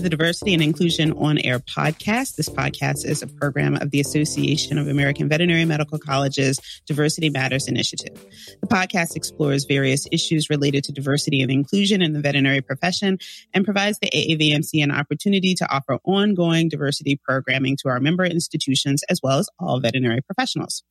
the Diversity and Inclusion on Air podcast. This podcast is a program of the Association of American Veterinary Medical Colleges Diversity Matters Initiative. The podcast explores various issues related to diversity and inclusion in the veterinary profession and provides the AAVMC an opportunity to offer ongoing diversity programming to our member institutions as well as all veterinary professionals.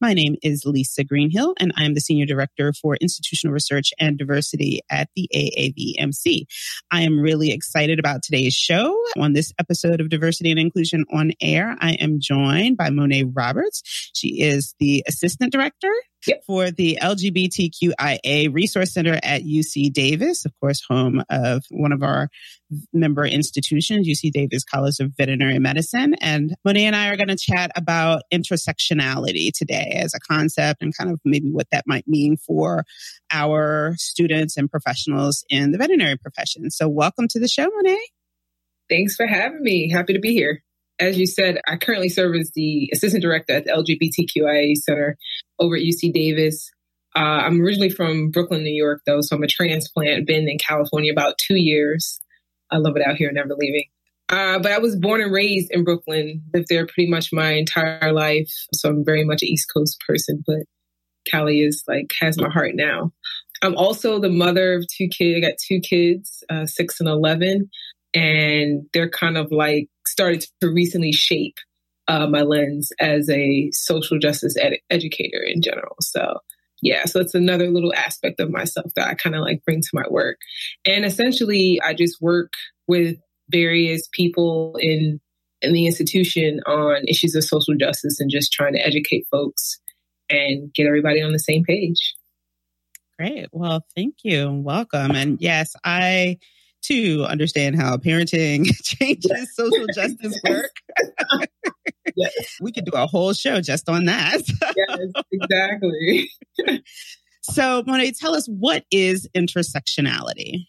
My name is Lisa Greenhill, and I am the Senior Director for Institutional Research and Diversity at the AAVMC. I am really excited about today's show. On this episode of Diversity and Inclusion on Air, I am joined by Monet Roberts. She is the Assistant Director Yep. for the LGBTQIA Resource Center at UC Davis, of course, home of one of our member institutions, UC Davis College of Veterinary Medicine. And Monet and I are going to chat about intersectionality today as a concept and kind of maybe what that might mean for our students and professionals in the veterinary profession. So, welcome to the show, Monet. Thanks for having me. Happy to be here as you said, I currently serve as the assistant director at the LGBTQIA Center over at UC Davis. Uh, I'm originally from Brooklyn, New York, though, so I'm a transplant. Been in California about two years. I love it out here, never leaving. Uh, but I was born and raised in Brooklyn, lived there pretty much my entire life. So I'm very much an East Coast person, but Cali is like has my heart now. I'm also the mother of two kids. I got two kids, uh, six and 11 and they're kind of like started to recently shape uh, my lens as a social justice ed- educator in general. So yeah, so it's another little aspect of myself that I kind of like bring to my work. And essentially, I just work with various people in in the institution on issues of social justice and just trying to educate folks and get everybody on the same page. Great. Well, thank you. Welcome. And yes, I to understand how parenting changes social justice work. yes. We could do a whole show just on that. yes, exactly. so, Monet, tell us what is intersectionality?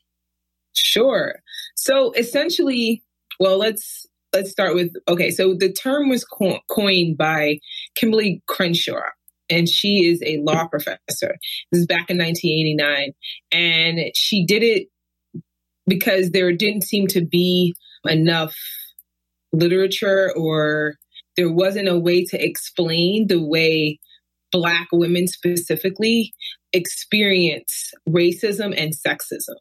Sure. So, essentially, well, let's let's start with okay. So, the term was co- coined by Kimberlé Crenshaw, and she is a law mm-hmm. professor. This is back in 1989, and she did it because there didn't seem to be enough literature or there wasn't a way to explain the way Black women specifically experience racism and sexism.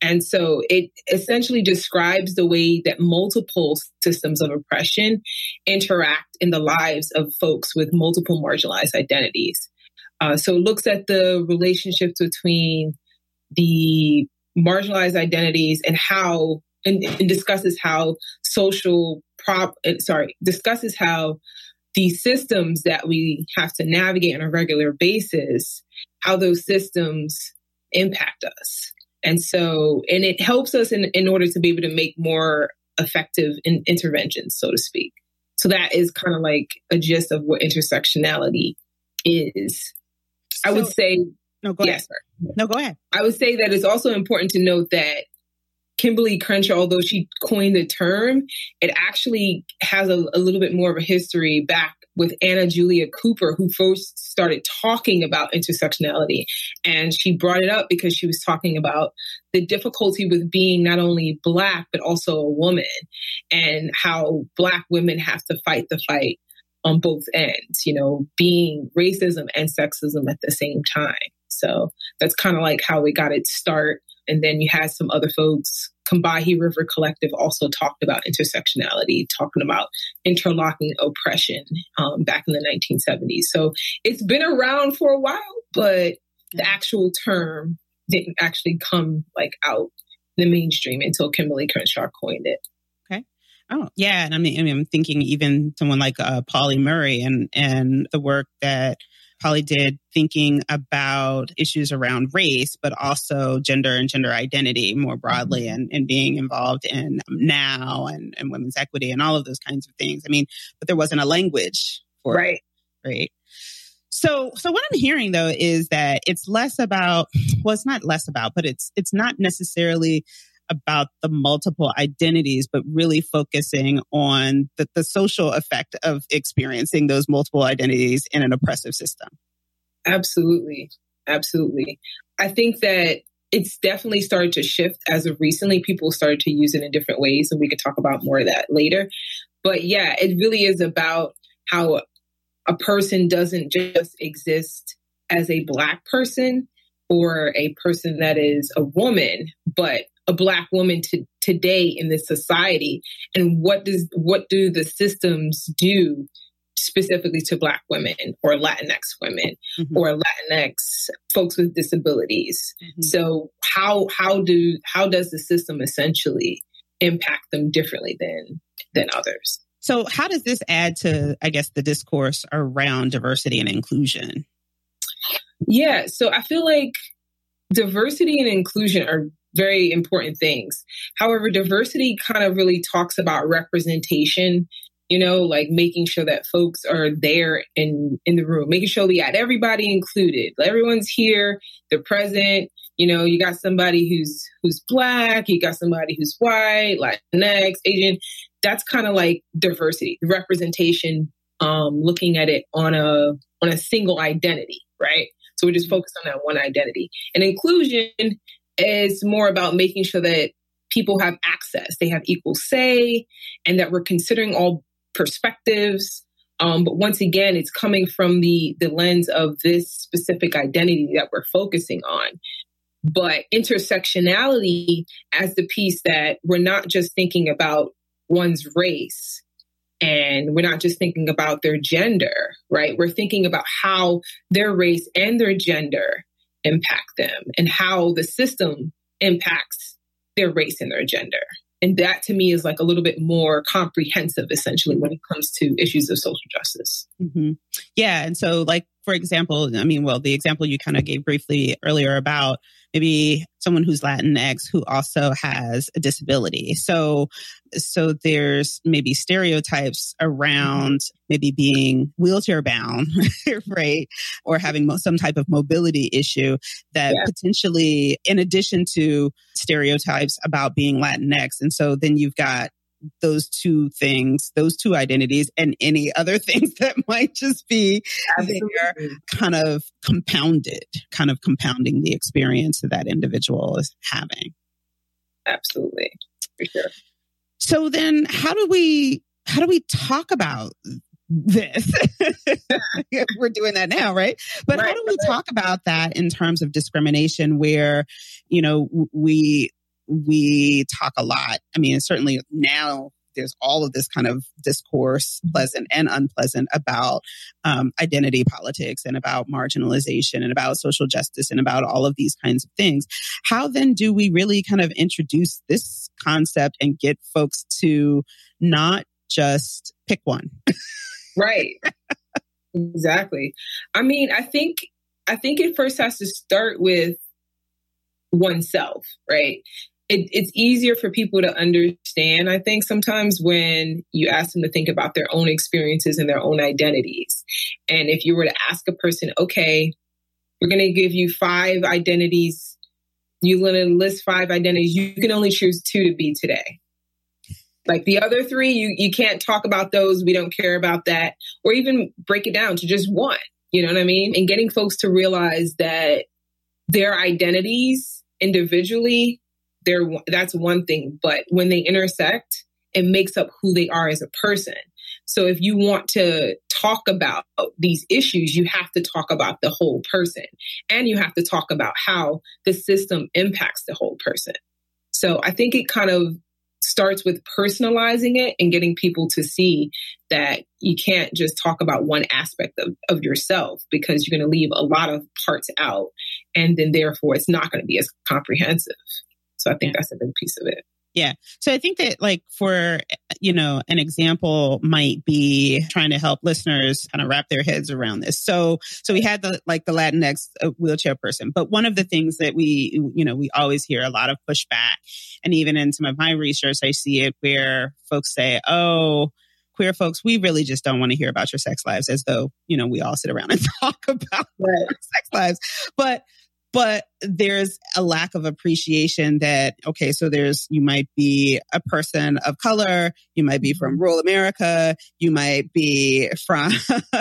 And so it essentially describes the way that multiple systems of oppression interact in the lives of folks with multiple marginalized identities. Uh, so it looks at the relationships between the marginalized identities and how and, and discusses how social prop sorry discusses how the systems that we have to navigate on a regular basis how those systems impact us. And so and it helps us in, in order to be able to make more effective in, interventions so to speak. So that is kind of like a gist of what intersectionality is. So, i would say no, go yes, ahead. No, go ahead. I would say that it's also important to note that Kimberlé Crenshaw, although she coined the term, it actually has a, a, little bit more of a history back with Anna Julia Cooper, who first started talking about intersectionality. And she brought it up because she was talking about the difficulty with being not only Black, but also a woman, and how Black women have to fight the fight on both ends, you know, being racism and sexism at the same time. So that's kind of like how we got its start. And then you had some other folks, Combahee River Collective also talked about intersectionality, talking about interlocking oppression um, back in the 1970s. So it's been around for a while, but the actual term didn't actually come like out the mainstream until Kimberlé Crenshaw coined it. Okay. Oh yeah, and I mean, I mean, I'm thinking even someone like uh, Pauli Murray and and the work that Pauli did thinking about issues around race, but also gender and gender identity more broadly mm-hmm. and, and being involved in now and, and women's equity and all of those kinds of things. I mean, but there wasn't a language for right. it. Right. So, so what I'm hearing though is that it's less about, well, it's not less about, but it's, it's not necessarily about the multiple identities, but really focusing on the, the social effect of experiencing those multiple identities in an oppressive system. Absolutely. Absolutely. I think that it's definitely started to shift as of recently. People started to use it in different ways, and we could talk about more of that later. But yeah, it really is about how a person doesn't just exist as a Black person or a person that is a woman, but a Black woman to, today in this society. And what does what do the systems do specifically to Black women or Latinx women mm-hmm. or Latinx folks with disabilities. Mm-hmm. So how how do how does the system essentially impact them differently than than others? So how does this add to I guess the discourse around diversity and inclusion? Yeah, so I feel like diversity and inclusion are very important things. However, diversity kind of really talks about representation you know, like making sure that folks are there in in the room, making sure we got everybody included. Everyone's here, they're present. You know, you got somebody who's who's black, you got somebody who's white, Latinx, Asian. That's kind of like diversity, representation. Um, looking at it on a on a single identity, right? So we're just focused on that one identity. And inclusion is more about making sure that people have access, they have equal say, and that we're considering all perspectives. Um, but once again, it's coming from the the lens of this specific identity that we're focusing on. But intersectionality as the piece that we're not just thinking about one's race and we're not just thinking about their gender, right? We're thinking about how their race and their gender impact them and how the system impacts their race and their gender. And that to me is like a little bit more comprehensive, essentially, when it comes to issues of social justice. Mm-hmm. Yeah. And so, like, for example, I mean, well, the example you kind of gave briefly earlier about maybe someone who's Latinx who also has a disability. So, so there's maybe stereotypes around maybe being wheelchair bound, right? Or having some type of mobility issue that yeah. potentially, in addition to stereotypes about being Latinx. And so then you've got those two things, those two identities, and any other things that might just be there, kind of compounded, kind of compounding the experience that that individual is having. Absolutely, for sure. So then, how do we how do we talk about this. We're doing that now, right? But right. how do we talk about that in terms of discrimination where, you know, we we talk a lot. I mean, certainly now there's all of this kind of discourse, pleasant and unpleasant, about um, identity politics and about marginalization and about social justice and about all of these kinds of things. How then do we really kind of introduce this concept and get folks to not just pick one? right. exactly. I mean, I think I think it first has to start with oneself, right? It, it's easier for people to understand, I think, sometimes when you ask them to think about their own experiences and their own identities. And if you were to ask a person, okay, we're going to give you five identities, you're going to list five identities, you can only choose two to be today. Like the other three, you, you can't talk about those. We don't care about that. Or even break it down to just one. You know what I mean? And getting folks to realize that their identities individually they're that's one thing but when they intersect it makes up who they are as a person. So if you want to talk about these issues you have to talk about the whole person and you have to talk about how the system impacts the whole person. So i think it kind of starts with personalizing it and getting people to see that you can't just talk about one aspect of, of yourself because you're going to leave a lot of parts out and then therefore it's not going to be as comprehensive so I think yeah. that's a big piece of it. Yeah. So I think that like for, you know, an example might be trying to help listeners kind of wrap their heads around this. So, so we had the, like the Latinx uh, wheelchair person, but one of the things that we, you know, we always hear a lot of pushback and even in some of my research, I see it where folks say, Oh, queer folks, we really just don't want to hear about your sex lives as though, you know, we all sit around and talk about right. sex lives. But but there's a lack of appreciation that okay so there's you might be a person of color you might be from mm-hmm. rural america you might be from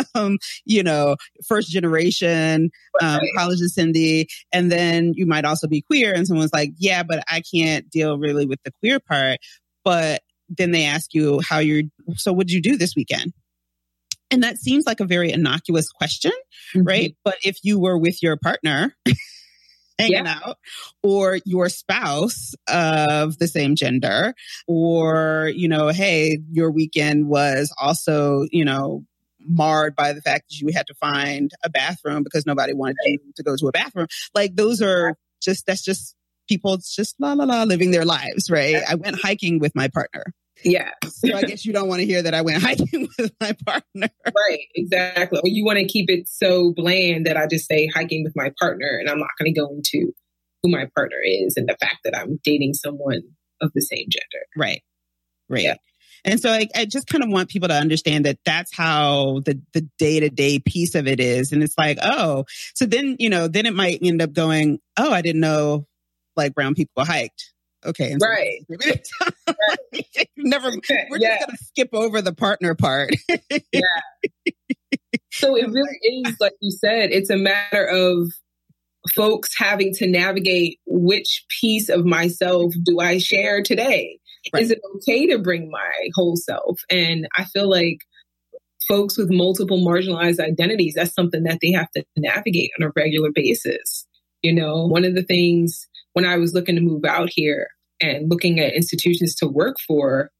you know first generation um, right. college Cindy, and then you might also be queer and someone's like yeah but i can't deal really with the queer part but then they ask you how you're so what did you do this weekend and that seems like a very innocuous question, mm-hmm. right? But if you were with your partner hanging yeah. out or your spouse of the same gender or, you know, hey, your weekend was also, you know, marred by the fact that you had to find a bathroom because nobody wanted you to go to a bathroom. Like those are just, that's just people just la la la living their lives, right? I went hiking with my partner. Yeah. so I guess you don't want to hear that I went hiking with my partner. Right, exactly. Or you want to keep it so bland that I just say hiking with my partner and I'm not going to go into who my partner is and the fact that I'm dating someone of the same gender. Right. Right. Yeah. And so I, I just kind of want people to understand that that's how the, the day to day piece of it is. And it's like, oh, so then, you know, then it might end up going, oh, I didn't know like brown people hiked. Okay. And right. So right. Never, we're yeah. just going to skip over the partner part. yeah. So it really is, like you said, it's a matter of folks having to navigate which piece of myself do I share today? Right. Is it okay to bring my whole self? And I feel like folks with multiple marginalized identities, that's something that they have to navigate on a regular basis. You know, one of the things when I was looking to move out here and looking at institutions to work for,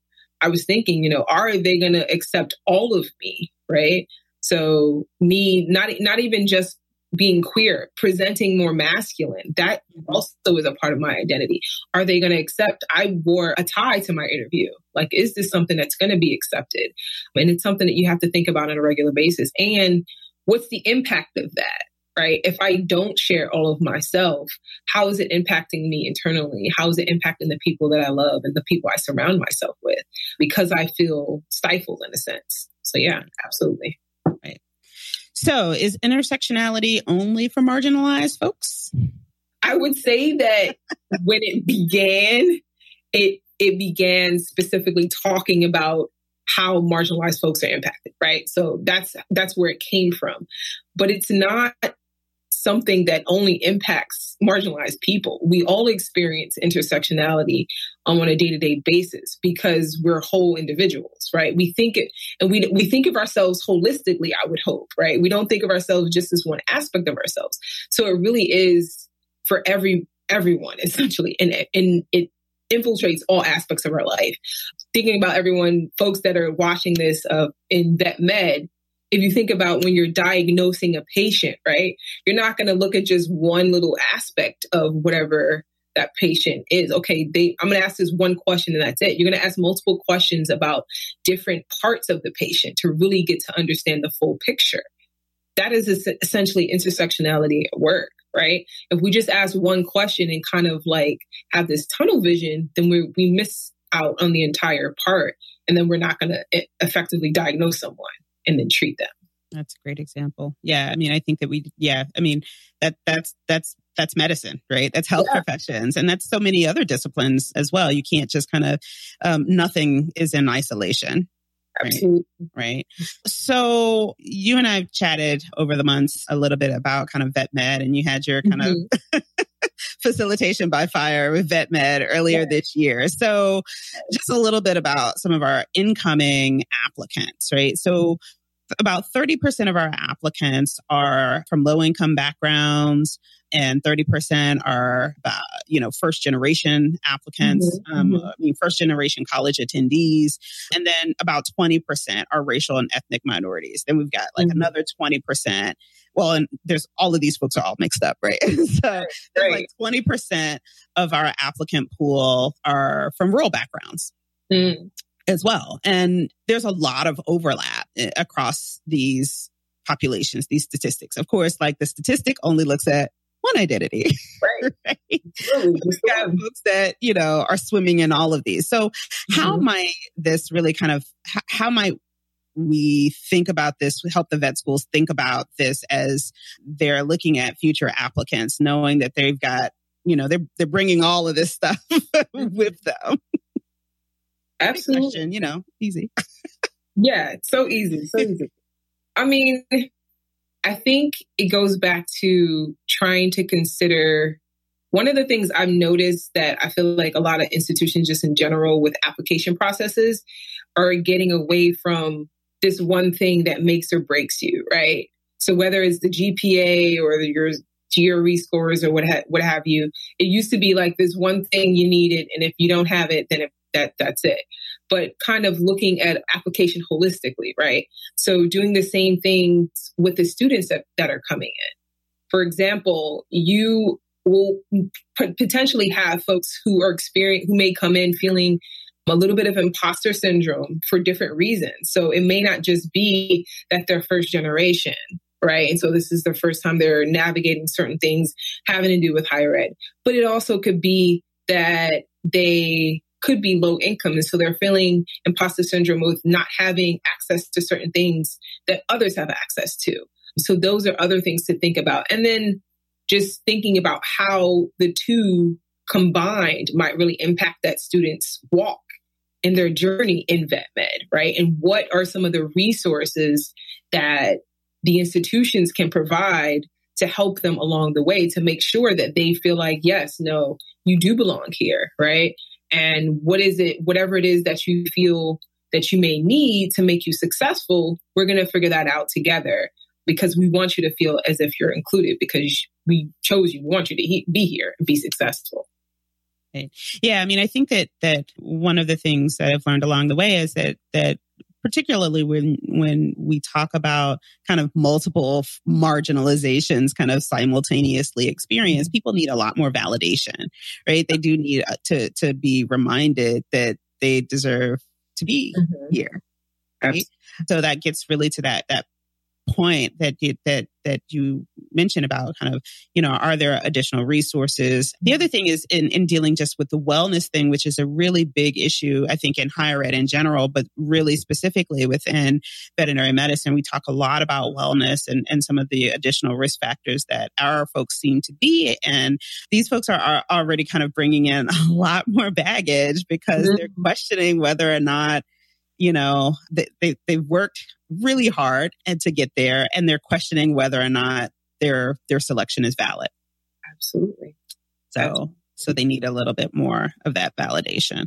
I was thinking, you know, are they going to accept all of me? Right. So me, not, not even just being queer, presenting more masculine. That also is a part of my identity. Are they going to accept I wore a tie to my interview? Like, is this something that's going to be accepted? And it's something that you have to think about on a regular basis. And what's the impact of that? Right? If I don't share all of myself, how is it impacting me internally? How is it impacting the people that I love and the people I surround myself with? Because I feel stifled in a sense. So, yeah, absolutely. Right. So, is intersectionality only for marginalized folks? I would say that when it began, it it began specifically talking about how marginalized folks are impacted, right? So that's that's where it came from. But it's not something that only impacts marginalized people. We all experience intersectionality on a day-to-day basis because we're whole individuals, right? We think it and we we think of ourselves holistically, I would hope, right? We don't think of ourselves just as one aspect of ourselves. So it really is for every everyone essentially and and it infiltrates all aspects of our life. Thinking about everyone, folks that are watching this uh, in vet med, if you think about when you're diagnosing a patient, right, you're not going to look at just one little aspect of whatever that patient is. Okay, they, I'm going to ask this one question and that's it. You're going to ask multiple questions about different parts of the patient to really get to understand the full picture. That is essentially intersectionality at work, right? If we just ask one question and kind of like have this tunnel vision, then we we miss out on the entire part, and then we're not going to eh, effectively diagnose someone and then treat them. That's a great example. Yeah, I mean, I think that we, yeah, I mean that that's that's that's medicine, right? That's health yeah. professions, and that's so many other disciplines as well. You can't just kind of um, nothing is in isolation. Absolutely. Right? right. So you and I've chatted over the months a little bit about kind of vet med, and you had your kind mm-hmm. of facilitation by fire with vet med earlier yeah. this year. So just a little bit about some of our incoming applicants, right? So about 30% of our applicants are from low income backgrounds and 30% are about, you know, first generation applicants, mm-hmm. Um, mm-hmm. I mean, first generation college attendees. And then about 20% are racial and ethnic minorities. Then we've got like mm-hmm. another 20%. Well, and there's all of these folks are all mixed up, right? so right. like 20% of our applicant pool are from rural backgrounds. Mm. As well. And there's a lot of overlap eh, across these populations, these statistics. Of course, like the statistic only looks at one identity. Right. right? Really, We've got folks that, you know, are swimming in all of these. So mm-hmm. how might this really kind of, how might we think about this, we help the vet schools think about this as they're looking at future applicants, knowing that they've got, you know, they're, they're bringing all of this stuff with them. Absolutely. Question, you know, easy. yeah, so easy. So easy. I mean, I think it goes back to trying to consider one of the things I've noticed that I feel like a lot of institutions, just in general, with application processes, are getting away from this one thing that makes or breaks you, right? So whether it's the GPA or your GRE scores or what ha- what have you, it used to be like this one thing you needed, and if you don't have it, then it, that that's it. But kind of looking at application holistically, right? So doing the same things with the students that, that are coming in. For example, you will potentially have folks who are experiencing who may come in feeling a little bit of imposter syndrome for different reasons. So it may not just be that they're first generation, right? And so this is the first time they're navigating certain things having to do with higher ed. But it also could be that they could be low income. And so they're feeling imposter syndrome with not having access to certain things that others have access to. So those are other things to think about. And then just thinking about how the two combined might really impact that student's walk in their journey in vet med, right? And what are some of the resources that the institutions can provide to help them along the way to make sure that they feel like, yes, no, you do belong here, right? And what is it, whatever it is that you feel that you may need to make you successful, we're going to figure that out together because we want you to feel as if you're included because we chose you, we want you to he- be here and be successful. Yeah, I mean, I think that that one of the things that I've learned along the way is that that particularly when when we talk about kind of multiple marginalizations kind of simultaneously experienced mm-hmm. people need a lot more validation right they do need uh, to to be reminded that they deserve to be mm-hmm. here right? so that gets really to that that point that you, that that you mentioned about kind of you know are there additional resources the other thing is in in dealing just with the wellness thing which is a really big issue i think in higher ed in general but really specifically within veterinary medicine we talk a lot about wellness and and some of the additional risk factors that our folks seem to be and these folks are, are already kind of bringing in a lot more baggage because mm-hmm. they're questioning whether or not you know, they, they, they've worked really hard and to get there and they're questioning whether or not their, their selection is valid. Absolutely. So, Absolutely. so they need a little bit more of that validation.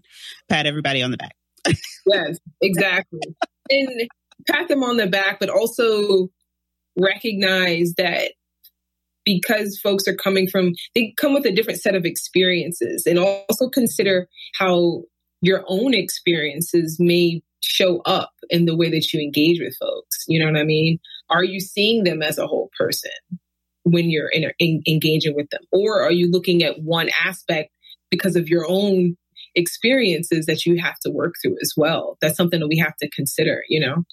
Pat everybody on the back. yes, exactly. and pat them on the back, but also recognize that because folks are coming from, they come with a different set of experiences and also consider how your own experiences may show up in the way that you engage with folks. You know what I mean? Are you seeing them as a whole person when you're in, in, engaging with them? Or are you looking at one aspect because of your own experiences that you have to work through as well? That's something that we have to consider, you know?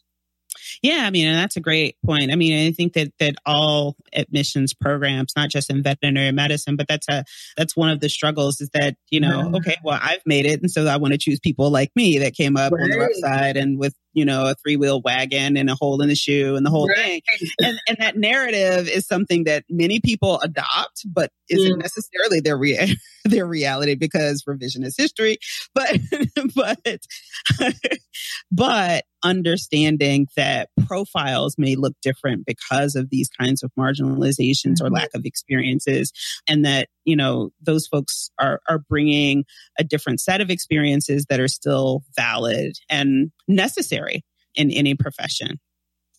Yeah, I mean, and that's a great point. I mean, I think that that all admissions programs, not just in veterinary medicine, but that's a that's one of the struggles is that you know, okay, well, I've made it, and so I want to choose people like me that came up right. on the side and with you know a three wheel wagon and a hole in the shoe and the whole right. thing. And and that narrative is something that many people adopt, but isn't mm. necessarily their rea- their reality because revisionist history. But but but understanding that profiles may look different because of these kinds of marginalizations mm-hmm. or lack of experiences and that you know those folks are are bringing a different set of experiences that are still valid and necessary in any profession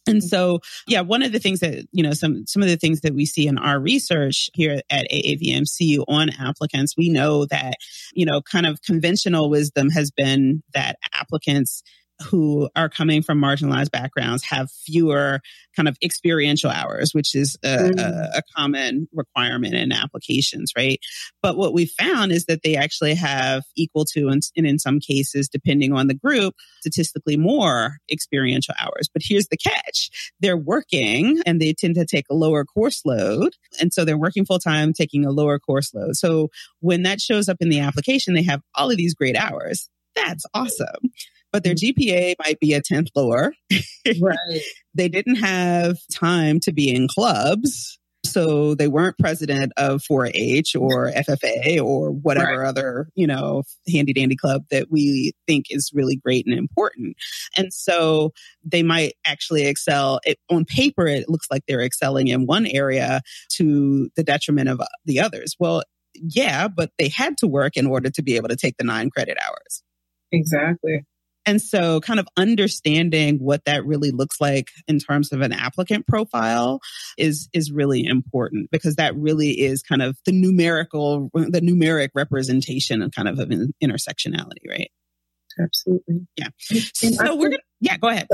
and mm-hmm. so, yeah, one of the things that, you know, some, some of the things that we see in our research here at AAVMC on applicants, we know that, you know, kind of conventional wisdom has been that applicants who are coming from marginalized backgrounds have fewer kind of experiential hours, which is a, mm. a, a, common requirement in applications, right? But what we found is that they actually have equal to, and, and in some cases, depending on the group, statistically more experiential hours. But here's the catch. They're working and they tend to take a lower course load. And so they're working full time, taking a lower course load. So when that shows up in the application, they have all of these great hours. That's awesome but their mm-hmm. GPA might be a 10th lower. right. they didn't have time to be in clubs. So they weren't president of 4-H or FFA or whatever right. other, you know, handy dandy club that we think is really great and important. And so they might actually excel it, on paper. It looks like they're excelling in one area to the detriment of the others. Well, yeah, but they had to work in order to be able to take the nine credit hours. Exactly. And so kind of understanding what that really looks like in terms of an applicant profile is, is really important because that really is kind of the numerical, the numeric representation of kind of, of intersectionality, right? Absolutely. Yeah. So we're gonna, yeah, go ahead.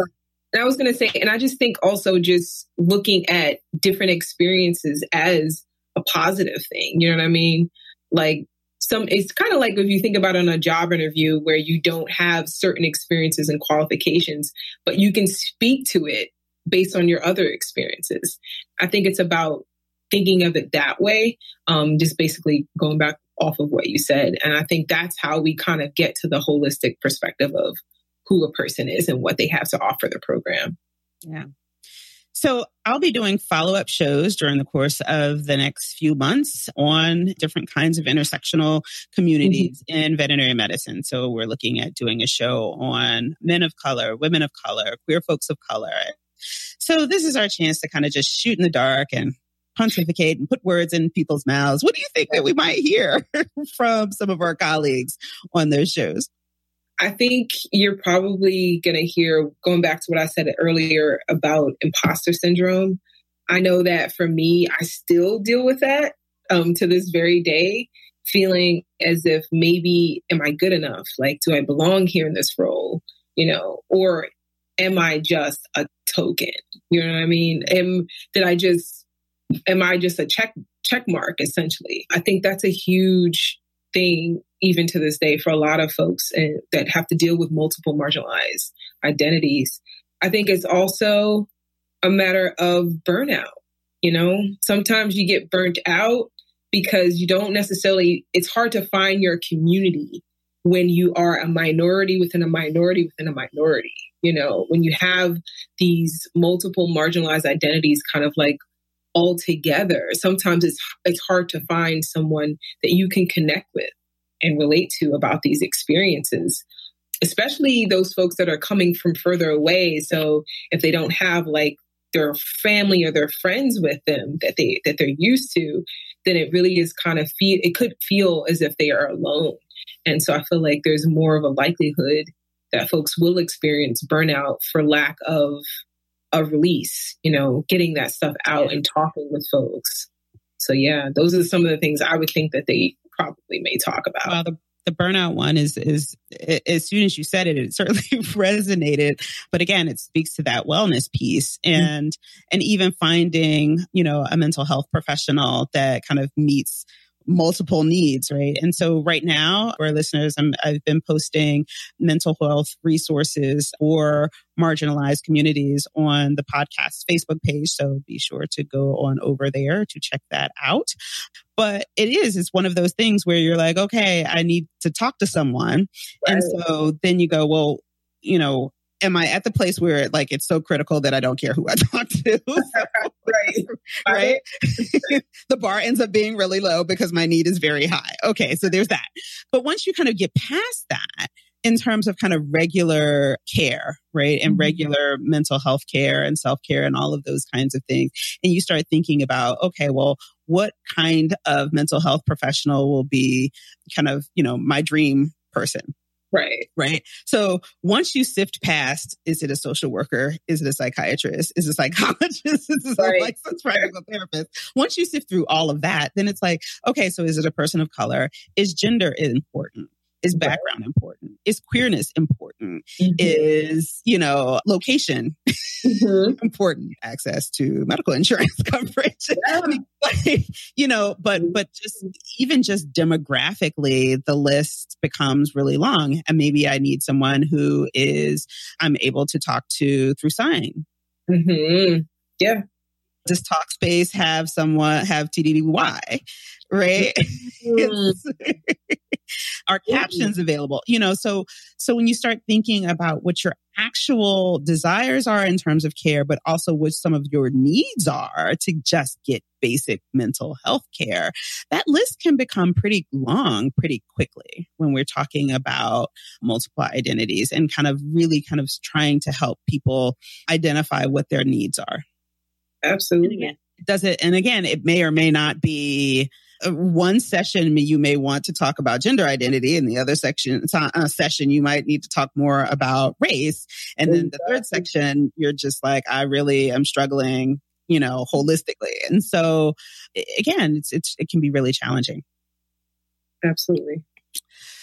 I was going to say, and I just think also just looking at different experiences as a positive thing. You know what I mean? Like some it's kind of like if you think about on a job interview where you don't have certain experiences and qualifications but you can speak to it based on your other experiences. I think it's about thinking of it that way um, just basically going back off of what you said. And i think that's how we kind of get to the holistic perspective of who a person is and what they have to offer the program. Yeah so I'll be doing follow up shows during the course of the next few months on different kinds of intersectional communities mm-hmm. in veterinary medicine. So we're looking at doing a show on men of color, women of color, queer folks of color. So this is our chance to kind of just shoot in the dark and pontificate and put words in people's mouths. What do you think that we might hear from some of our colleagues on those shows? I think you're probably going to hear, going back to what I said earlier about imposter syndrome. I know that for me, I still deal with that um, to this very day, feeling as if maybe, am I good enough? Like, do I belong here in this role? You know, or am I just a token? You know what I mean? Am, did I just, am I just a check, check mark essentially? I think that's a huge thing even to this day for a lot of folks and, that have to deal with multiple marginalized identities. I think it's also a matter of burnout. You know, sometimes you get burnt out because you don't necessarily, it's hard to find your community when you are a minority within a minority within a minority. You know, when you have these multiple marginalized identities kind of like all together, sometimes it's it's hard to find someone that you can connect with and relate to about these experiences especially those folks that are coming from further away. So if they don't have like their family or their friends with them that they that they're used to then it really is kind of feel it could feel as if they are alone. And so i feel like there's more of a likelihood that folks will experience burnout for lack of a release you know getting that stuff out and talking with folks so yeah those are some of the things i would think that they probably may talk about. Well, the, the burnout one is is as soon as you said it, it certainly resonated. But again, it speaks to that wellness piece mm-hmm. and mm-hmm. and even finding you know a mental health professional that kind of meets multiple needs, right? And so right now, our listeners, i have been posting mental health resources for marginalized communities on the podcast Facebook page. So be sure to go on over there to check that out. But it is, it's one of those things where you're like, okay, I need to talk to someone. Right. And so then you go, well, you know, am I at the place where like it's so critical that I don't care who I talk to? right. right. the bar ends up being really low because my need is very high. Okay. So there's that. But once you kind of get past that, in terms of kind of regular care, right? And mm-hmm. regular mental health care and self care and all of those kinds of things. And you start thinking about, okay, well, what kind of mental health professional will be kind of, you know, my dream person, Right. Right. So once you sift past, is it a social worker? Is it a psychiatrist? Is it a psychologist? Is it right. a licensed practical therapist? Once you sift through all of that, then it's like, okay, so is it a person of color? Is gender important? Is background important? Is queerness important? Mm-hmm. Is, you know, location mm-hmm. important? Access to medical insurance coverage. Yeah. you know, but but just even just demographically, the list becomes really long. And maybe I need someone who is I'm able to talk to through sign. Mm-hmm. Yeah. Does Talkspace have someone have TDDY? Right? Mm. Are captions available? You know, so so when you start thinking about what your actual desires are in terms of care, but also what some of your needs are to just get basic mental health care, that list can become pretty long pretty quickly when we're talking about multiple identities and kind of really kind of trying to help people identify what their needs are. Absolutely. Does it, and again, it may or may not be uh, one session you may want to talk about gender identity and the other section uh, session you might need to talk more about race and then the third section you're just like i really am struggling you know holistically and so again it's, it's it can be really challenging. Absolutely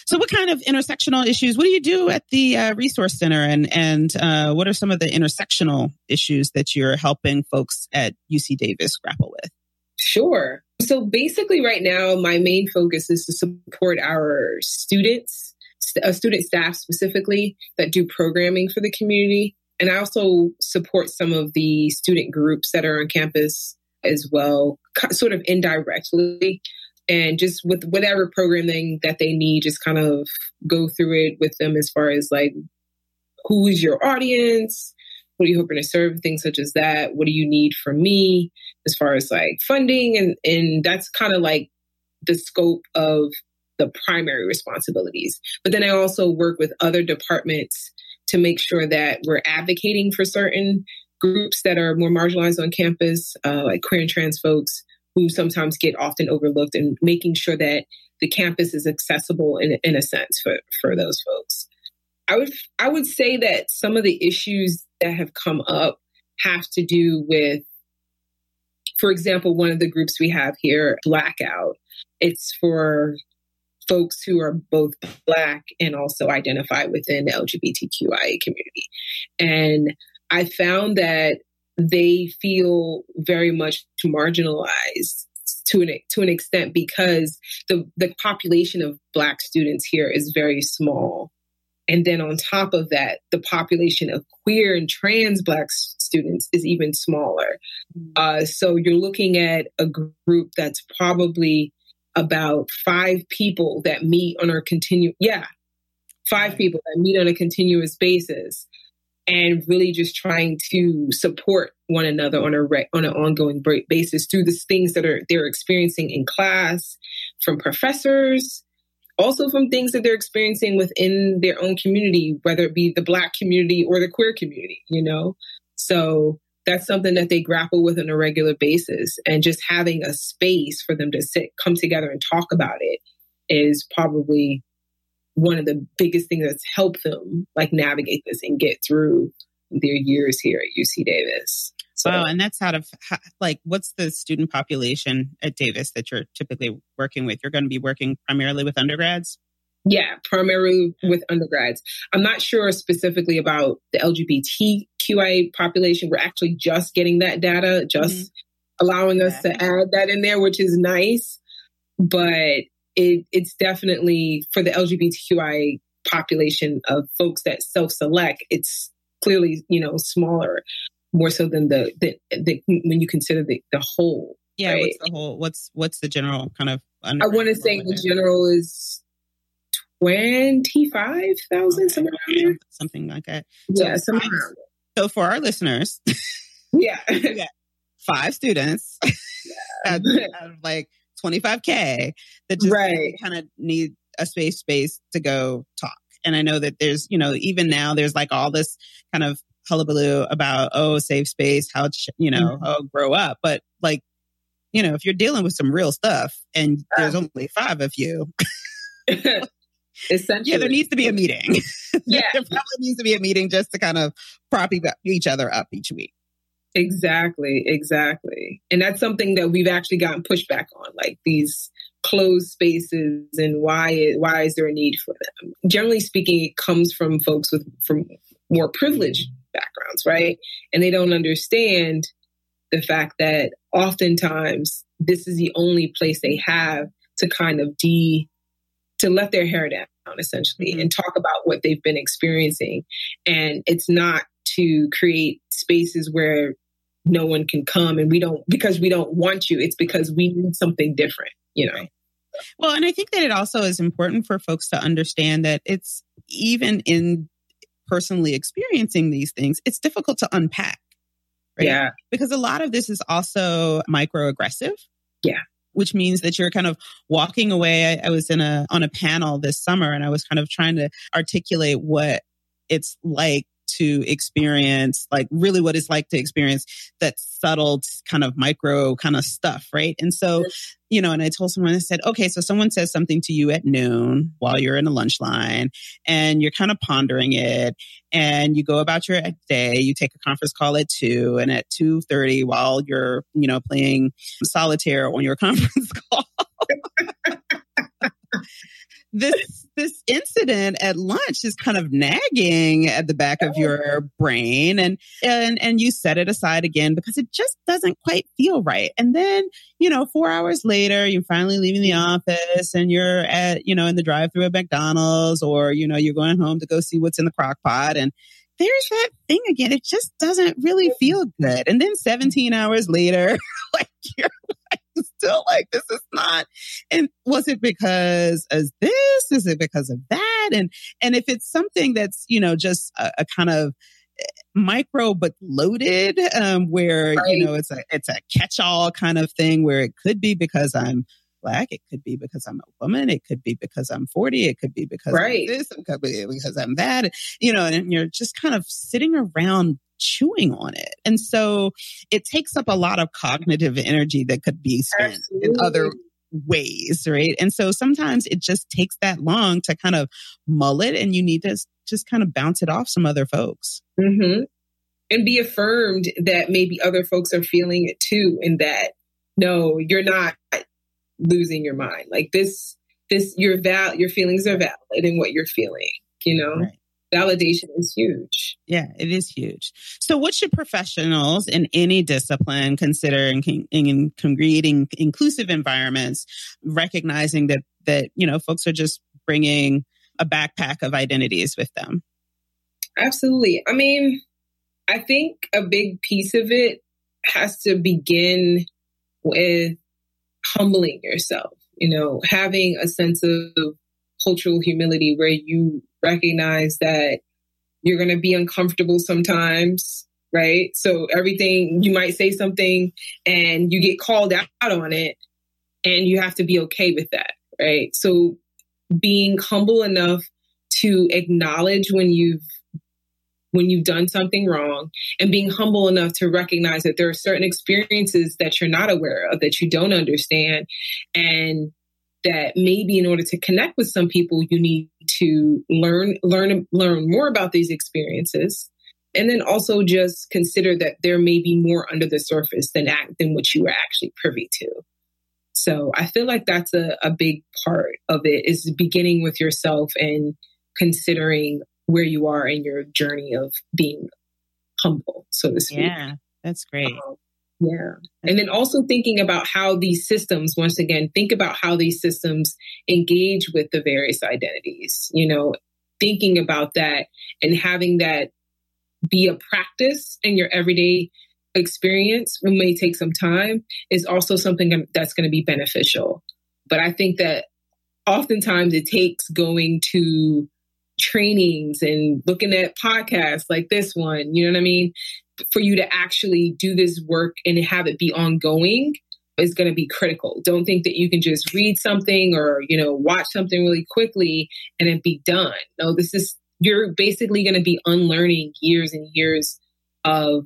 so, what kind of intersectional issues? What do you do at the uh, resource center, and and uh, what are some of the intersectional issues that you're helping folks at UC Davis grapple with? Sure. So basically, right now, my main focus is to support our students, uh, student staff specifically, that do programming for the community. And I also support some of the student groups that are on campus as well, sort of indirectly. And just with whatever programming that they need, just kind of go through it with them as far as like, who's your audience? What are you hoping to serve? Things such as that. What do you need from me as far as like funding? And, and that's kind of like the scope of the primary responsibilities. But then I also work with other departments to make sure that we're advocating for certain groups that are more marginalized on campus, uh, like queer and trans folks who sometimes get often overlooked, and making sure that the campus is accessible in, in a sense for, for those folks. I would I would say that some of the issues that have come up have to do with, for example, one of the groups we have here, Blackout. It's for folks who are both Black and also identify within the LGBTQIA community. And I found that they feel very much marginalized to an to an extent because the the population of black students here is very small and then on top of that, the population of queer and trans Black students is even smaller. Uh, so you're looking at a group that's probably about five people that meet on a continue, yeah, five people that meet on a continuous basis and really just trying to support one another on a re- on an ongoing basis through the things that are they're experiencing in class from professors also from things that they're experiencing within their own community, whether it be the Black community or the queer community, you know? So that's something that they grapple with on a regular basis. And just having a space for them to sit, come together and talk about it is probably one of the biggest things that's helped them like navigate this and get through their years here at UC Davis. So, wow, and that's out of like what's the student population at Davis that you're typically working with? You're going to be working primarily with undergrads. Yeah, primarily with undergrads. I'm not sure specifically about the LGBTQIA population. We're actually just getting that data, just mm-hmm. allowing us yeah. to add that in there, which is nice. But it, it's definitely for the LGBTQI population of folks that self-select, it's clearly, you know, smaller, more so than the, the, the when you consider the, the whole. Yeah, right? what's the whole, what's, what's the general kind of? I want to say the general is 25,000, okay. somewhere around there. Something like that. So yeah, somewhere so for our listeners, yeah, five students yeah. out, out, of like 25K that just right. kind of need a space space to go talk. And I know that there's, you know, even now there's like all this kind of hullabaloo about, oh, safe space, how, you know, mm-hmm. oh, grow up. But like, you know, if you're dealing with some real stuff and there's only five of you, essentially. Yeah, there needs to be a meeting. Yeah. there probably needs to be a meeting just to kind of prop each other up each week. Exactly, exactly. And that's something that we've actually gotten pushback on, like these closed spaces and why it, why is there a need for them? Generally speaking, it comes from folks with from more privileged backgrounds, right? And they don't understand the fact that oftentimes this is the only place they have to kind of de to let their hair down essentially mm-hmm. and talk about what they've been experiencing and it's not to create spaces where no one can come and we don't because we don't want you. It's because we need something different, you know. Well, and I think that it also is important for folks to understand that it's even in personally experiencing these things, it's difficult to unpack. Right? Yeah. Because a lot of this is also microaggressive. Yeah. Which means that you're kind of walking away. I, I was in a on a panel this summer and I was kind of trying to articulate what it's like to experience like really what it's like to experience that subtle kind of micro kind of stuff, right? And so, you know, and I told someone, I said, okay, so someone says something to you at noon while you're in a lunch line and you're kind of pondering it and you go about your day, you take a conference call at two and at 2.30 while you're, you know, playing solitaire on your conference call this this incident at lunch is kind of nagging at the back of your brain. And and and you set it aside again because it just doesn't quite feel right. And then you know 4 hours later you're finally leaving the mm-hmm. office and you're at you know in the drive through at McDonald's or you know you're going home to go see what's in the crock pot. And there's that thing again. It just doesn't really feel good. And then 17 hours later, like you're still like, this is not. And was it because of this? Is it because of that? And, and if it's something that's, you know, just a, a kind of, eh, micro but loaded um where right. you know it's a it's a catch-all kind of thing where it could be because i'm black it could be because i'm a woman it could be because i'm 40 it could be because right. this it could be because i'm that you know and you're just kind of sitting around chewing on it. And so it takes up a lot of cognitive energy that could be spent Absolutely. in other ways, right? And so sometimes it just takes that long to kind of mull it and you need to just kind of bounce it off some other folks. Mm-hmm. And be affirmed that maybe other folks are feeling it too, and that no, you're not losing your mind. Like this, this, your val, your feelings are valid in what you're feeling, you know? Right validation is huge. Yeah, it is huge. So, what should professionals in any discipline consider in, in, in creating inclusive environments, recognizing that that you know folks are just bringing a backpack of identities with them? Absolutely. I mean, I think a big piece of it has to begin with humbling yourself. You know, having a sense of cultural humility where you recognize that you're going to be uncomfortable sometimes, right? So everything, you might say something and you get called out on it and you have to be okay with that, right? So being humble enough to acknowledge when you've when you've done something wrong and being humble enough to recognize that there are certain experiences that you're not aware of that you don't understand and that maybe in order to connect with some people you need to learn learn learn more about these experiences. And then also just consider that there may be more under the surface than act, than what you were actually privy to. So i feel like that's a, a big part of it is beginning with yourself and considering where you are in your journey of being humble so to speak. Yeah that's great. Um, yeah. And then also thinking about how these systems, once again, think about how these systems engage with the various identities, you know, thinking about that and having that be a practice in your everyday experience it may take some time is also something that's going to be beneficial. But I think that oftentimes it takes going to trainings and looking at podcasts like this one, you know what I mean? For you to actually do this work and have it be ongoing is going to be critical. Don't think that you can just read something or, you know, watch something really quickly and it be done. No, this is, you're basically going to be unlearning years and years of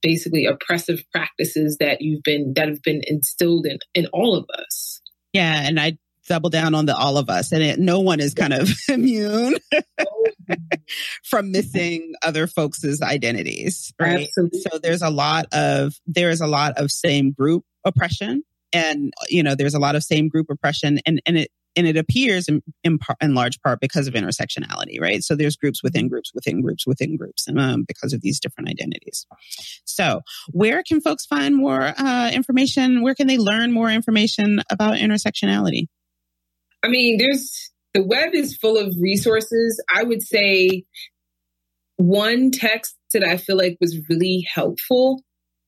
basically oppressive practices that you've been, that have been instilled in, in all of us. Yeah. And I double down on the all of us and it, no one is kind of immune from missing other folks' identities right Absolutely. so there's a lot of there is a lot of same group oppression and you know there's a lot of same group oppression and and it and it appears in, in, par, in large part because of intersectionality, right? So there's groups within groups within groups within groups um, because of these different identities. So where can folks find more uh, information? Where can they learn more information about intersectionality? I mean, there's the web is full of resources. I would say one text that I feel like was really helpful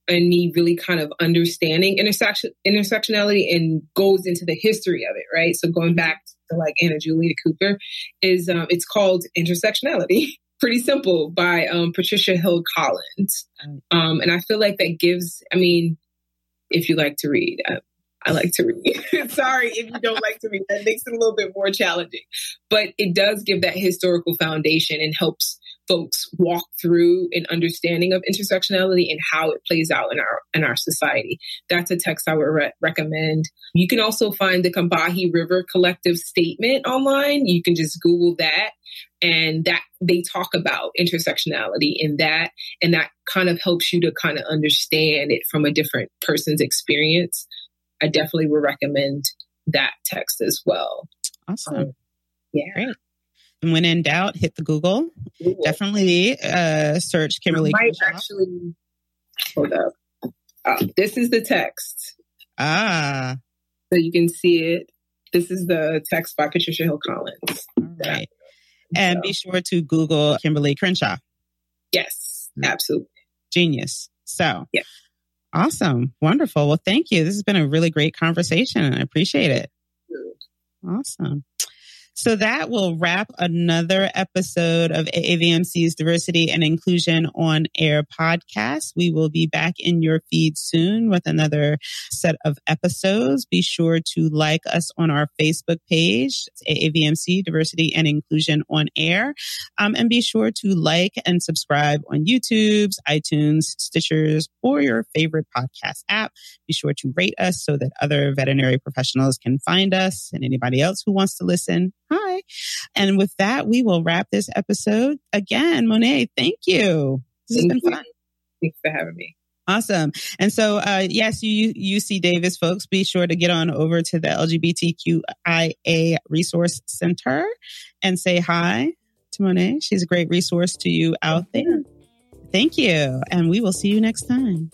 any really kind of understanding intersection intersectionality and goes into the history of it, right? So going back to like Anna Julia Cooper is um, it's called intersectionality. Pretty simple by um, Patricia Hill Collins, um, and I feel like that gives. I mean, if you like to read, I, I like to read. Sorry if you don't like to read. That makes it a little bit more challenging, but it does give that historical foundation and helps folks walk through an understanding of intersectionality and how it plays out in our in our society. That's a text I would re- recommend. You can also find the Combahee River Collective statement online. You can just Google that, and that they talk about intersectionality in that, and that kind of helps you to kind of understand it from a different person's experience. I definitely would recommend that text as well. Awesome. Um, yeah. Great. And when in doubt, hit the Google. Google. Definitely uh, search Kimberlé. I might actually hold up. Uh, this is the text. Ah. So you can see it. This is the text by Patricia Hill Collins. All right. And so. be sure to Google Kimberlé Crenshaw. Yes, mm. absolutely. Genius. So, yeah. Awesome. Wonderful. Well, thank you. This has been a really great conversation. And I appreciate it. Awesome. So that will wrap another episode of AAVMC's Diversity and Inclusion on Air podcast. We will be back in your feed soon with another set of episodes. Be sure to like us on our Facebook page, it's AAVMC Diversity and Inclusion on Air. Um, and be sure to like and subscribe on YouTube's, iTunes, Stitchers, or your favorite podcast app. Be sure to rate us so that other veterinary professionals can find us and anybody else who wants to listen Hi. And with that, we will wrap this episode. Again, Monet, thank you. This thank has been fun. Thanks for having me. Awesome. And so, uh, yes, you UC Davis folks, be sure to get on over to the LGBTQIA Resource Center and say hi to Monet. She's a great resource to you out there. Thank you. And we will see you next time.